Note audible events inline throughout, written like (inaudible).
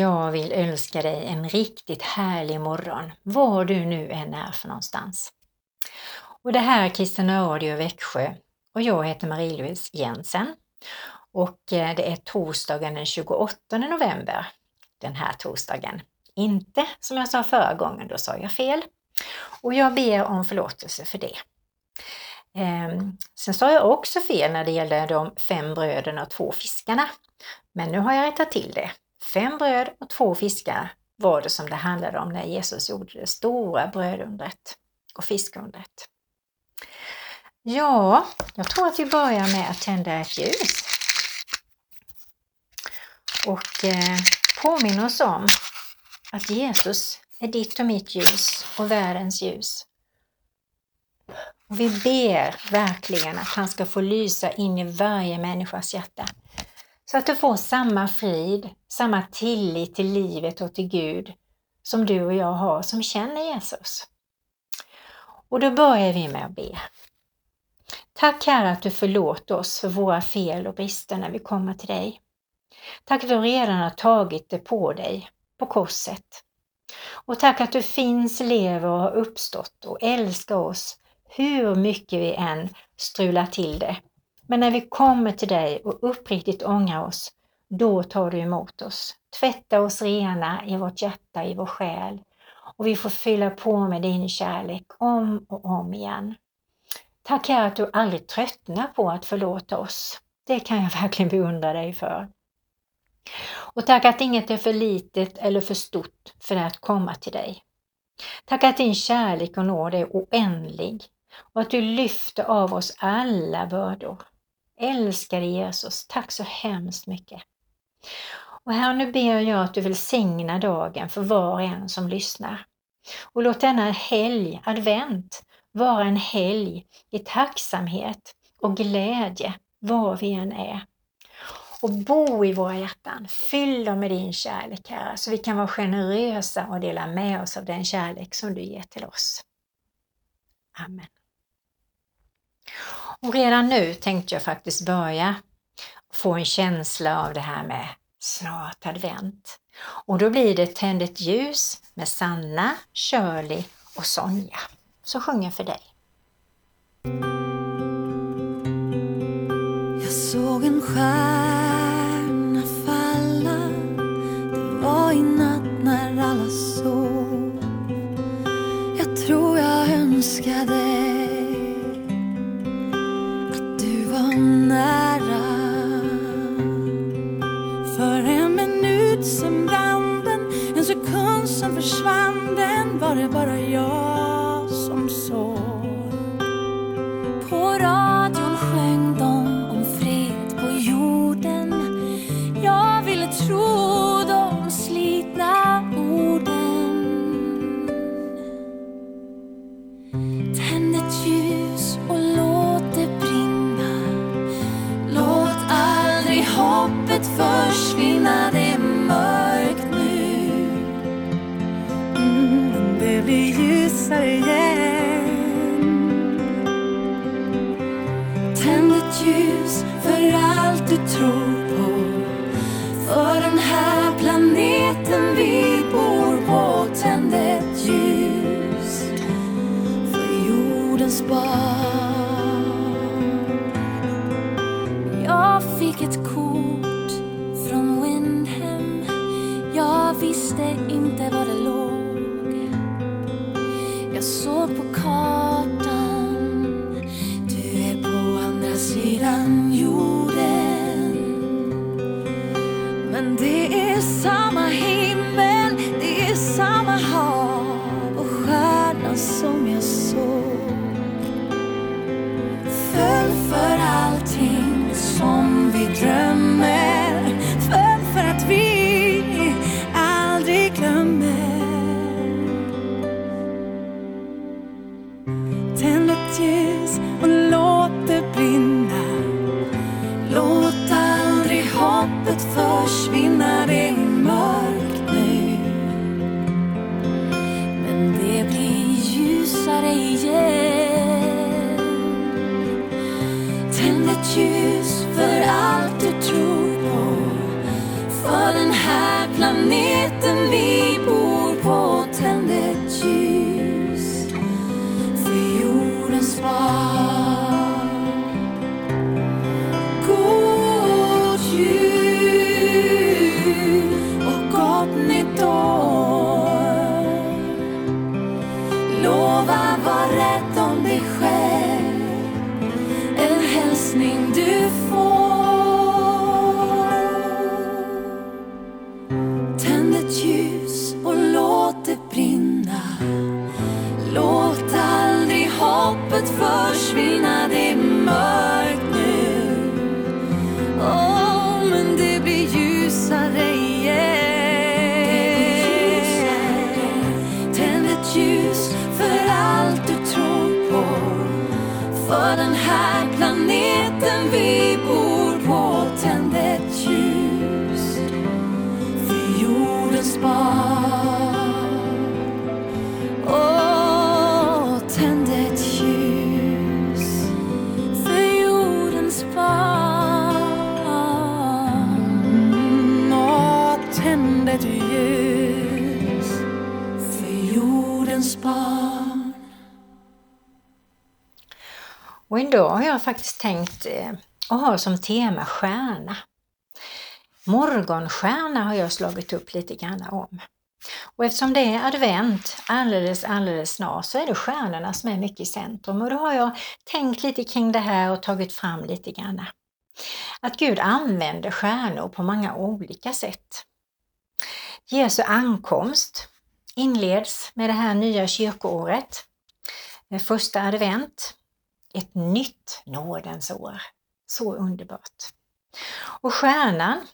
Jag vill önska dig en riktigt härlig morgon, var du nu än är för någonstans. Och det här är Kristina Radio Växjö och jag heter Marie-Louise Jensen. Och eh, det är torsdagen den 28 november, den här torsdagen. Inte som jag sa förra gången, då sa jag fel. Och jag ber om förlåtelse för det. Ehm, sen sa jag också fel när det gällde de fem bröderna och två fiskarna. Men nu har jag rättat till det. Fem bröd och två fiskar var det som det handlade om när Jesus gjorde det stora brödundret och fiskundret. Ja, jag tror att vi börjar med att tända ett ljus. Och eh, oss om att Jesus är ditt och mitt ljus och världens ljus. Och vi ber verkligen att han ska få lysa in i varje människas hjärta. Så att du får samma frid, samma tillit till livet och till Gud som du och jag har som känner Jesus. Och då börjar vi med att be. Tack Herre att du förlåter oss för våra fel och brister när vi kommer till dig. Tack att du redan har tagit det på dig på korset. Och tack att du finns, lever och har uppstått och älskar oss hur mycket vi än strular till det. Men när vi kommer till dig och uppriktigt ångrar oss, då tar du emot oss. Tvätta oss rena i vårt hjärta, i vår själ och vi får fylla på med din kärlek om och om igen. Tack Herre att du aldrig tröttnar på att förlåta oss. Det kan jag (laughs) verkligen beundra dig för. Och tack att inget är för litet eller för stort för att komma till dig. Tack att din kärlek och nåd är oändlig och att du lyfter av oss alla bördor. Älskade Jesus, tack så hemskt mycket. Och här nu ber jag att du välsignar dagen för var och en som lyssnar. Och låt denna helg, advent, vara en helg i tacksamhet och glädje var vi än är. Och bo i våra hjärtan, fyll dem med din kärlek Herre, så vi kan vara generösa och dela med oss av den kärlek som du ger till oss. Amen. Och redan nu tänkte jag faktiskt börja få en känsla av det här med snart advent. Och då blir det Tänd ett ljus med Sanna, Shirley och Sonja som sjunger för dig. Hoppet försvinna, det är mörkt nu. Mm, Det blir ljusare igen. Tänd ett ljus för allt du tror. Lova var rädd om dig själv. En hälsning du får. Ljus för jordens barn. Och idag har jag faktiskt tänkt eh, att ha som tema stjärna. Morgonstjärna har jag slagit upp lite grann om. Och eftersom det är advent alldeles, alldeles snart så är det stjärnorna som är mycket i centrum och då har jag tänkt lite kring det här och tagit fram lite grann. Att Gud använder stjärnor på många olika sätt. Jesu ankomst inleds med det här nya kyrkoåret, första advent, ett nytt nådens år. Så underbart. Och stjärnan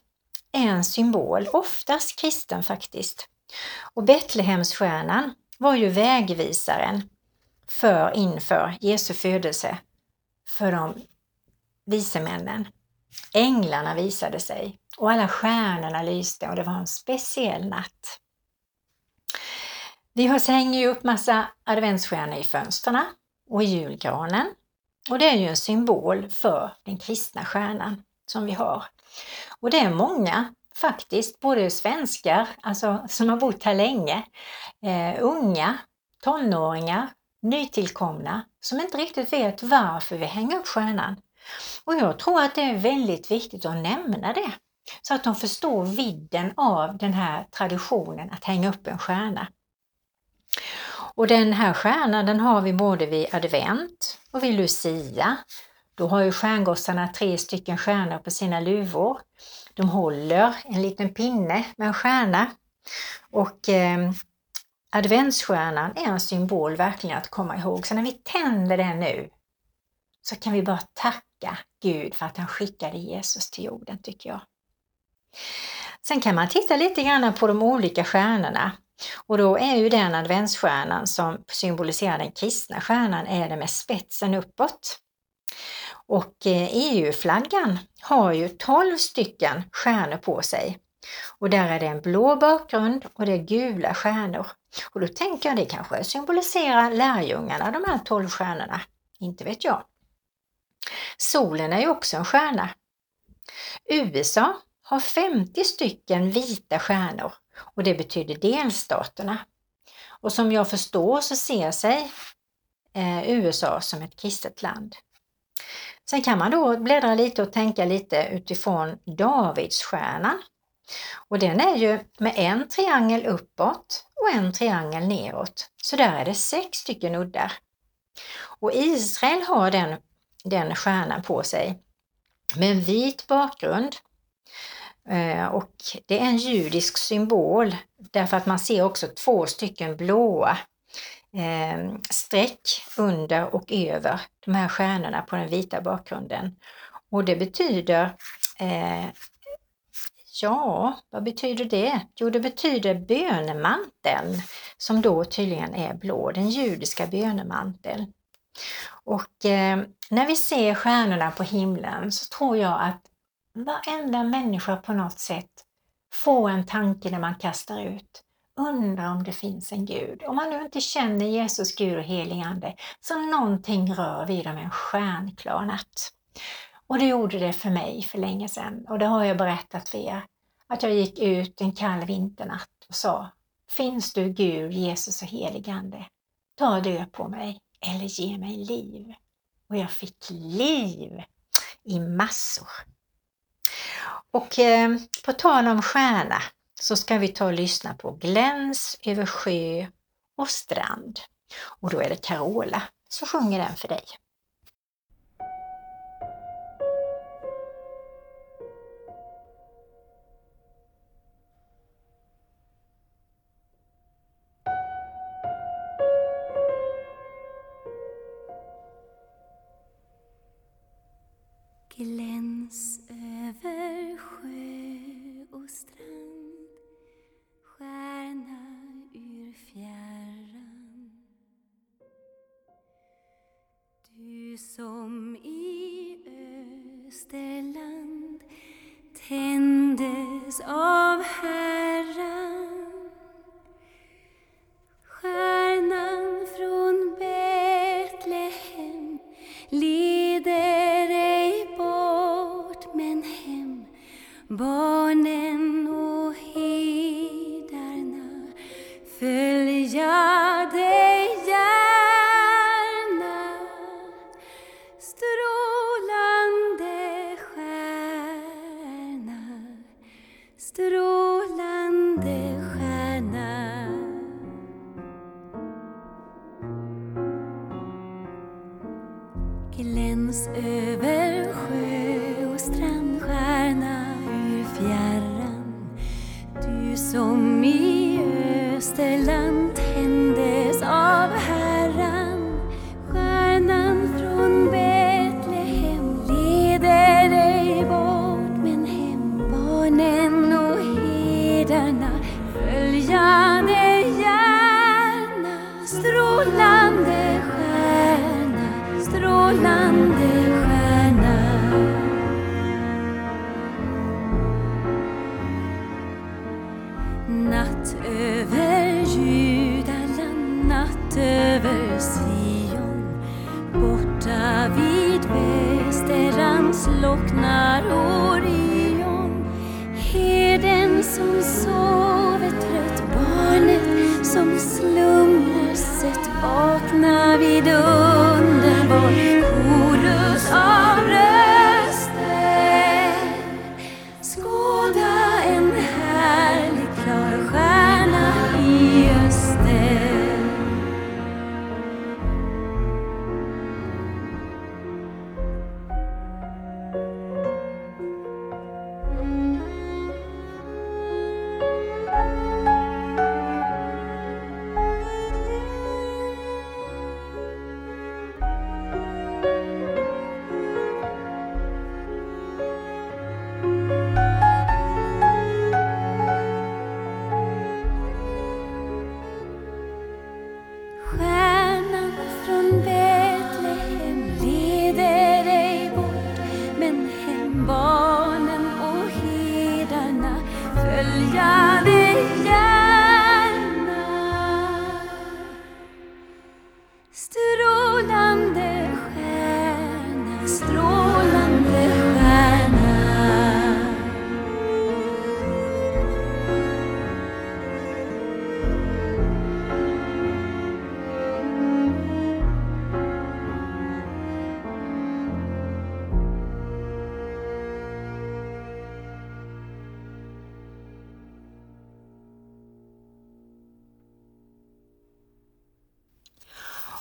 är en symbol, oftast kristen faktiskt. Och Betlehemsstjärnan var ju vägvisaren för inför Jesu födelse för de vise männen. Änglarna visade sig och alla stjärnorna lyste och det var en speciell natt. Vi hänger ju upp massa adventsstjärnor i fönstren och i julgranen. Och det är ju en symbol för den kristna stjärnan som vi har. Och det är många faktiskt, både svenskar, alltså som har bott här länge, eh, unga, tonåringar, nytillkomna, som inte riktigt vet varför vi hänger upp stjärnan. Och jag tror att det är väldigt viktigt att nämna det, så att de förstår vidden av den här traditionen att hänga upp en stjärna. Och den här stjärnan den har vi både vid advent och vid lucia. Då har ju stjärngossarna tre stycken stjärnor på sina luvor. De håller en liten pinne med en stjärna. Och eh, adventsstjärnan är en symbol verkligen att komma ihåg. Så när vi tänder den nu så kan vi bara tacka Gud för att han skickade Jesus till jorden tycker jag. Sen kan man titta lite grann på de olika stjärnorna. Och då är ju den adventsstjärnan som symboliserar den kristna stjärnan är det med spetsen uppåt. Och eh, e EU-flaggan har ju 12 stycken stjärnor på sig. Och där är det en blå bakgrund och det är gula stjärnor. Och då tänker jag det kanske symboliserar lärjungarna, de här 12 stjärnorna. Inte vet jag. Solen är ju också en stjärna. USA har 50 stycken vita stjärnor och det betyder delstaterna. Och som jag förstår så ser sig eh, USA som ett kristet land. Sen kan man då bläddra lite och tänka lite utifrån Davidsstjärnan. Och den är ju med en triangel uppåt och en triangel neråt. Så där är det sex stycken uddar. Och Israel har den, den stjärnan på sig med en vit bakgrund Eh, och det är en judisk symbol därför att man ser också två stycken blåa eh, streck under och över de här stjärnorna på den vita bakgrunden. Och det betyder eh, Ja, vad betyder det? Jo, det betyder bönemanteln som då tydligen är blå, den judiska bönemanteln. Och eh, när vi ser stjärnorna på himlen så tror jag att varenda människa på något sätt få en tanke när man kastar ut. Undrar om det finns en Gud. Om man nu inte känner Jesus, Gud och helig Ande, så någonting rör vid dem en stjärnklar natt. Och det gjorde det för mig för länge sedan och det har jag berättat för er. Att jag gick ut en kall vinternatt och sa Finns du Gud, Jesus och helig Ande? Ta död på mig eller ge mig liv. Och jag fick liv i massor. Och eh, på tal om stjärna så ska vi ta och lyssna på Gläns över sjö och strand. Och då är det Carola som sjunger den för dig. Hindes of heaven.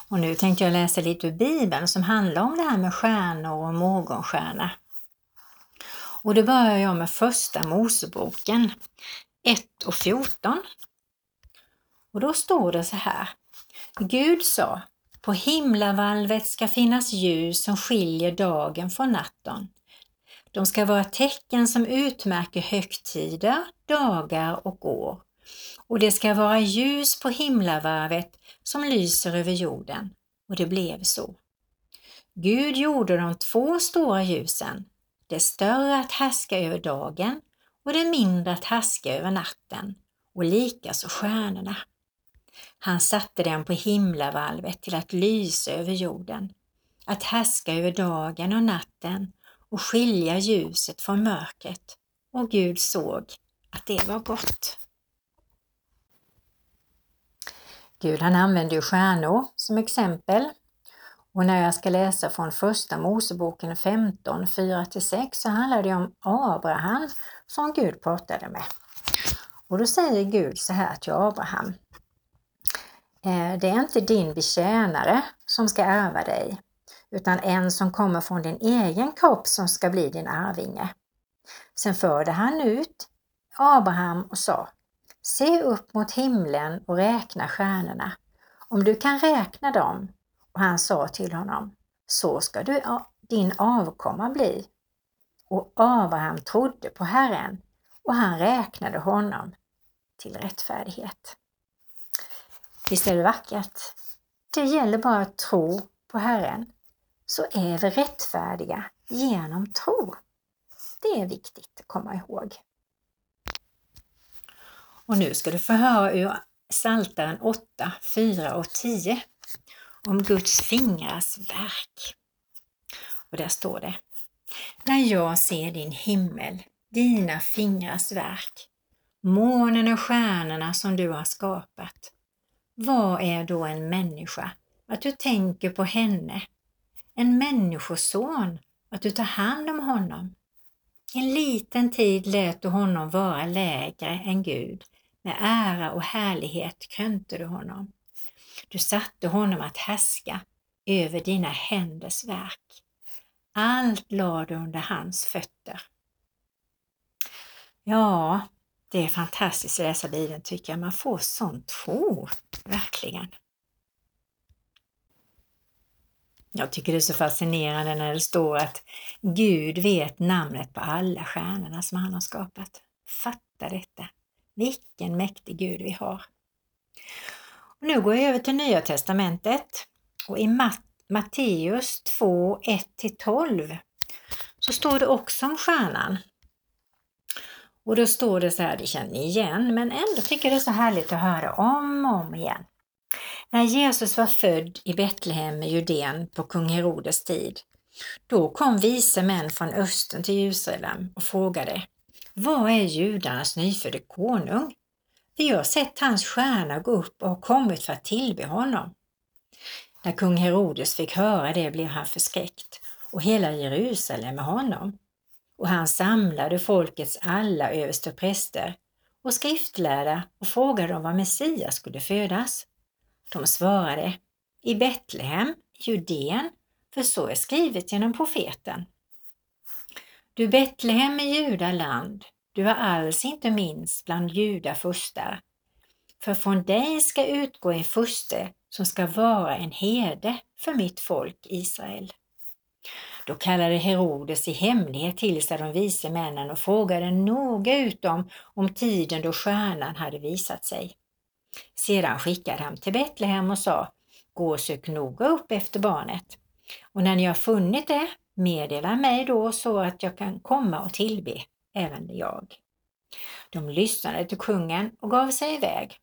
Och nu tänkte jag läsa lite ur Bibeln som handlar om det här med stjärnor och morgonstjärna. Och det börjar jag med första Moseboken 1 och 14. Och då står det så här. Gud sa, på himlavalvet ska finnas ljus som skiljer dagen från natten. De ska vara tecken som utmärker högtider, dagar och år. Och det ska vara ljus på himlavarvet som lyser över jorden. Och det blev så. Gud gjorde de två stora ljusen, det större att härska över dagen och det mindre att härska över natten, och likaså stjärnorna. Han satte dem på himlavalvet till att lysa över jorden, att härska över dagen och natten och skilja ljuset från mörkret. Och Gud såg att det var gott. Gud han använder ju stjärnor som exempel. Och när jag ska läsa från första Moseboken 15, 4-6 så handlar det om Abraham som Gud pratade med. Och då säger Gud så här till Abraham. Eh, det är inte din betjänare som ska ärva dig, utan en som kommer från din egen kropp som ska bli din arvinge. Sen förde han ut Abraham och sa, se upp mot himlen och räkna stjärnorna. Om du kan räkna dem, och han sa till honom, så ska du, din avkomma bli. Och Abraham trodde på Herren och han räknade honom till rättfärdighet. Visst är det vackert? Det gäller bara att tro på Herren, så är vi rättfärdiga genom tro. Det är viktigt att komma ihåg. Och nu ska du få höra ur Psaltaren 8, 4 och 10 om Guds fingrars verk. Och där står det. När jag ser din himmel, dina fingrars verk, månen och stjärnorna som du har skapat. Vad är då en människa? Att du tänker på henne. En människoson, att du tar hand om honom. En liten tid lät du honom vara lägre än Gud. Med ära och härlighet krönte du honom. Du satte honom att härska över dina händers verk. Allt lade du under hans fötter. Ja, det är fantastiskt att läsa Bibeln tycker jag. Man får sån tro, verkligen. Jag tycker det är så fascinerande när det står att Gud vet namnet på alla stjärnorna som han har skapat. Fatta detta! Vilken mäktig Gud vi har! Och nu går jag över till Nya Testamentet och i Matteus 2, 1-12 så står det också om stjärnan. Och då står det så här, det känner ni igen, men ändå tycker jag det är så härligt att höra om och om igen. När Jesus var född i Betlehem i Judeen på kung Herodes tid, då kom vise män från Östern till Jerusalem och frågade vad är judarnas nyfödde konung? Vi har sett hans stjärna gå upp och har kommit för att tillbe honom. När kung Herodes fick höra det blev han förskräckt och hela Jerusalem med honom. Och han samlade folkets alla överstepräster och skriftlärda och frågade dem var Messias skulle födas. De svarade i Betlehem, Judeen, för så är skrivet genom profeten. Du Betlehem i Judaland, du är alls inte minst bland judafurstar. För från dig ska utgå en furste som ska vara en herde för mitt folk Israel. Då kallade Herodes i hemlighet till sig de vise männen och frågade noga ut dem om tiden då stjärnan hade visat sig. Sedan skickade han till Betlehem och sa, gå och sök noga upp efter barnet. Och när ni har funnit det, meddela mig då så att jag kan komma och tillbe även jag. De lyssnade till kungen och gav sig iväg.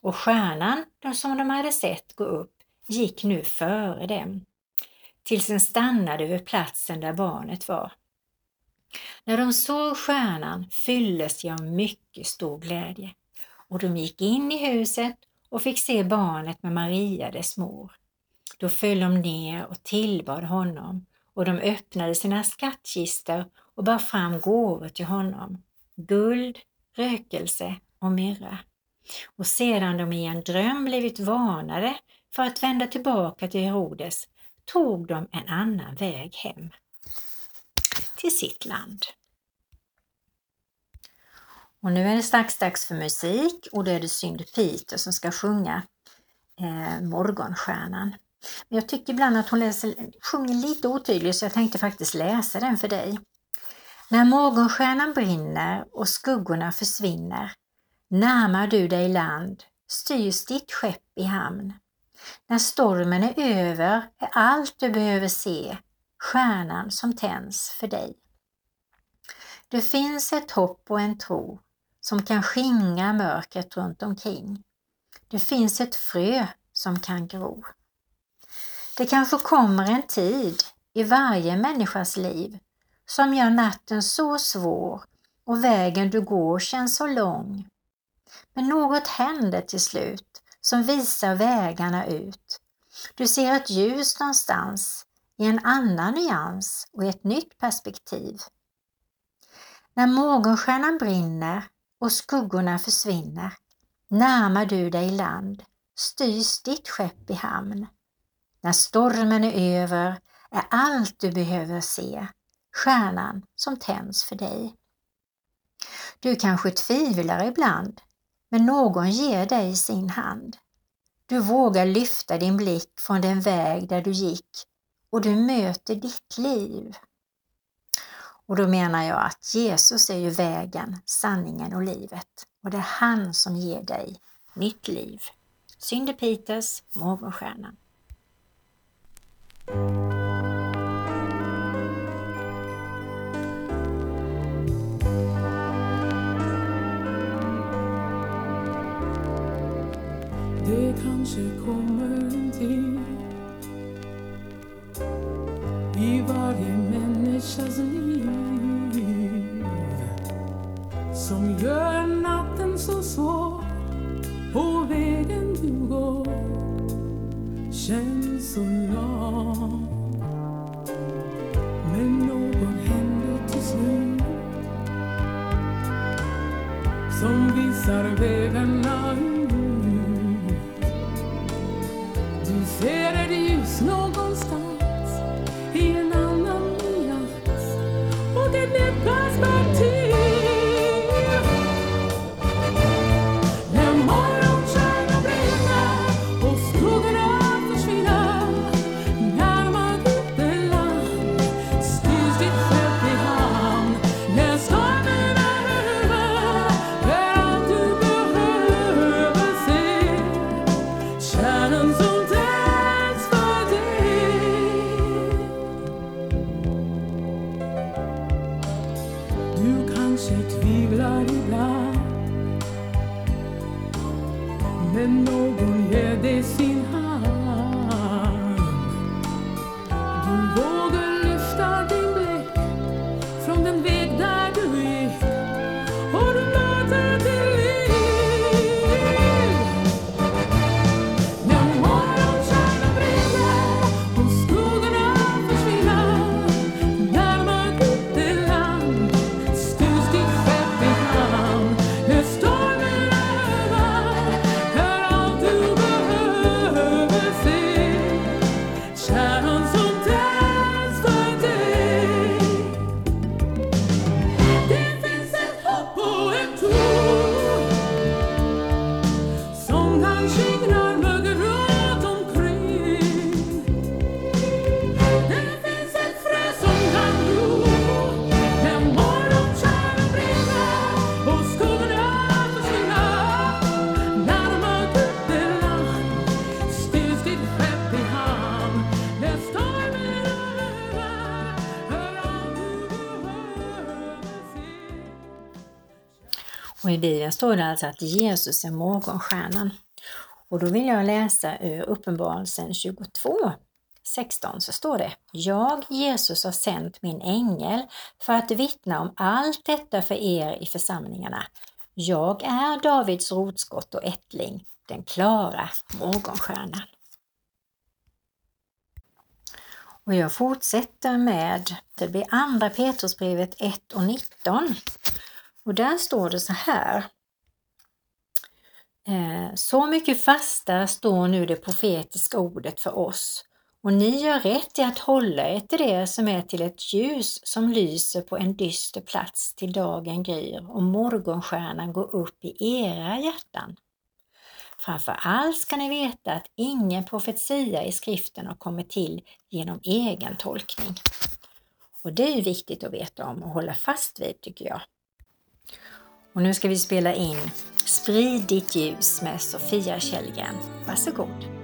Och stjärnan, som de hade sett gå upp, gick nu före dem, tills den stannade vid platsen där barnet var. När de såg stjärnan fylldes de av mycket stor glädje och de gick in i huset och fick se barnet med Maria, dess mor. Då föll de ner och tillbad honom och de öppnade sina skattkistor och bar fram gåvor till honom, guld, rökelse och myrra. Och sedan de i en dröm blivit varnade för att vända tillbaka till Herodes tog de en annan väg hem till sitt land. Och nu är det strax dags för musik och då är det Synd Peter som ska sjunga eh, Morgonstjärnan. Men jag tycker ibland att hon läser, sjunger lite otydligt så jag tänkte faktiskt läsa den för dig. När morgonstjärnan brinner och skuggorna försvinner närmar du dig land, styrs ditt skepp i hamn. När stormen är över är allt du behöver se stjärnan som tänds för dig. Det finns ett hopp och en tro som kan skingra mörkret runt omkring. Det finns ett frö som kan gro. Det kanske kommer en tid i varje människas liv som gör natten så svår och vägen du går känns så lång. Men något händer till slut som visar vägarna ut. Du ser ett ljus någonstans i en annan nyans och i ett nytt perspektiv. När morgonstjärnan brinner och skuggorna försvinner närmar du dig land, styrs ditt skepp i hamn. När stormen är över är allt du behöver se stjärnan som tänds för dig. Du kanske tvivlar ibland, men någon ger dig sin hand. Du vågar lyfta din blick från den väg där du gick och du möter ditt liv. Och då menar jag att Jesus är ju vägen, sanningen och livet. Och det är han som ger dig nytt liv. Synde Peters, Morgonstjärnan. Det kanske kommer en tid i varje människas liv som gör natten så svår. Känns så lång. Men någon händer till slut som visar vägarna ut. Men någon i Bibeln står det alltså att Jesus är morgonstjärnan. Och då vill jag läsa ur Uppenbarelsen 22, 16 så står det Jag, Jesus, har sänt min ängel för att vittna om allt detta för er i församlingarna. Jag är Davids rotskott och ättling, den klara morgonstjärnan. Och jag fortsätter med, det blir andra Petrusbrevet 1 och 19. Och där står det så här. Eh, så mycket fastare står nu det profetiska ordet för oss och ni gör rätt i att hålla er till det som är till ett ljus som lyser på en dyster plats till dagen gryr och morgonstjärnan går upp i era hjärtan. Framför allt ska ni veta att ingen profetia i skriften har kommit till genom egen tolkning. Och det är ju viktigt att veta om och hålla fast vid tycker jag. Och nu ska vi spela in Sprid ditt ljus med Sofia Källgren. Varsågod!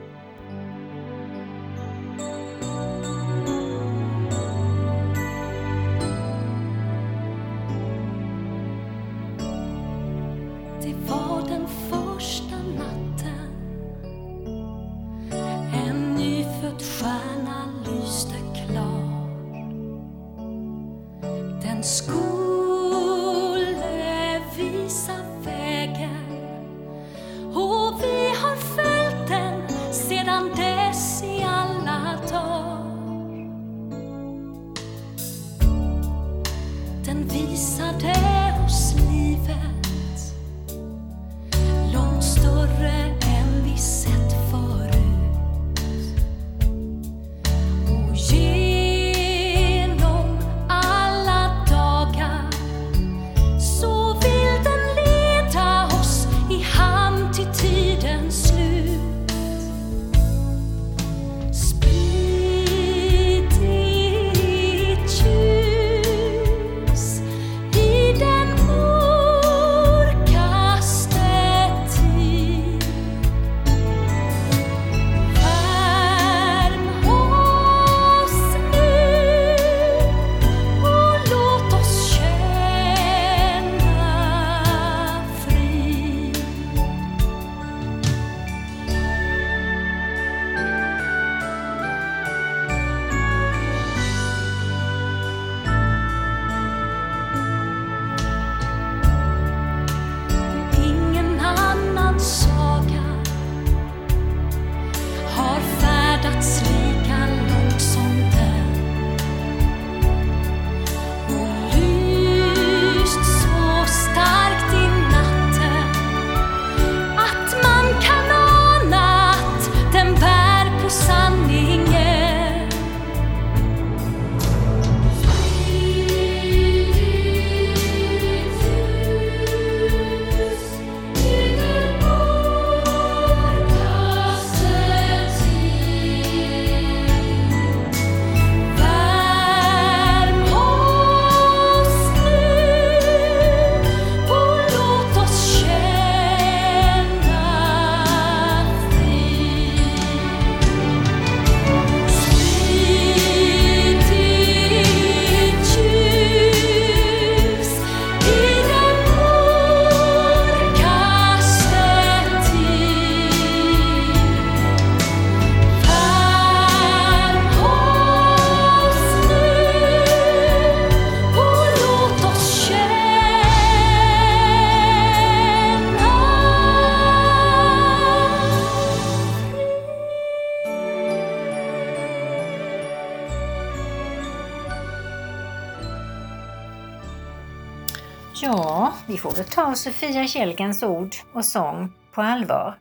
Tar Sofia Kjellgrens ord och sång på allvar.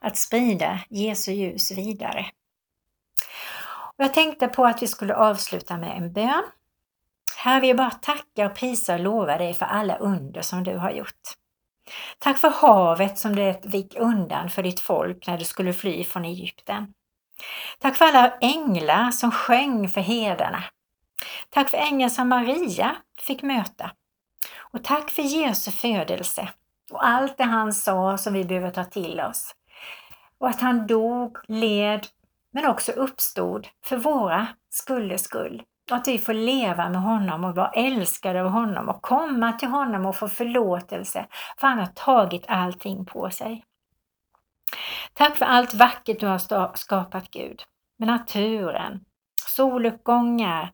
Att sprida Jesu ljus vidare. Och jag tänkte på att vi skulle avsluta med en bön. Här vill jag bara tacka och prisa och lova dig för alla under som du har gjort. Tack för havet som du vik undan för ditt folk när du skulle fly från Egypten. Tack för alla änglar som sjöng för herdarna. Tack för ängeln som Maria fick möta. Och tack för Jesu födelse och allt det han sa som vi behöver ta till oss. Och att han dog, led, men också uppstod för våra skulders skull. Och att vi får leva med honom och vara älskade av honom och komma till honom och få förlåtelse för han har tagit allting på sig. Tack för allt vackert du har skapat Gud. Med naturen, soluppgångar,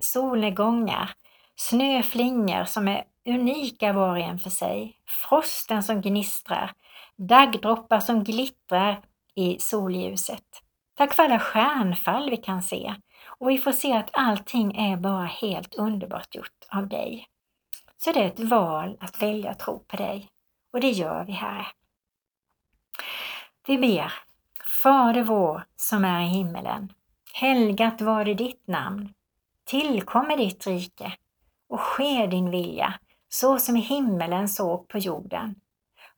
solnedgångar, snöflingor som är unika var och en för sig, frosten som gnistrar, daggdroppar som glittrar i solljuset. Tack för alla stjärnfall vi kan se och vi får se att allting är bara helt underbart gjort av dig. Så det är ett val att välja att tro på dig och det gör vi här. Vi ber Fader vår som är i himmelen. Helgat var det ditt namn. Tillkommer ditt rike och ske din vilja så som i himmelen såg på jorden.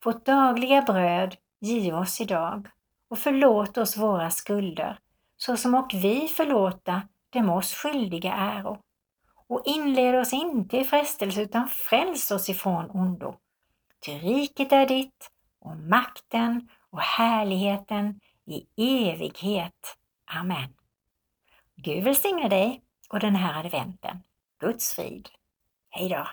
Vårt dagliga bröd giv oss idag och förlåt oss våra skulder så som och vi förlåta dem oss skyldiga äro. Och inled oss inte i frestelse utan fräls oss ifrån ondo. Ty riket är ditt och makten och härligheten i evighet. Amen. Gud välsigne dig och den här adventen. Guds frid. Hej då!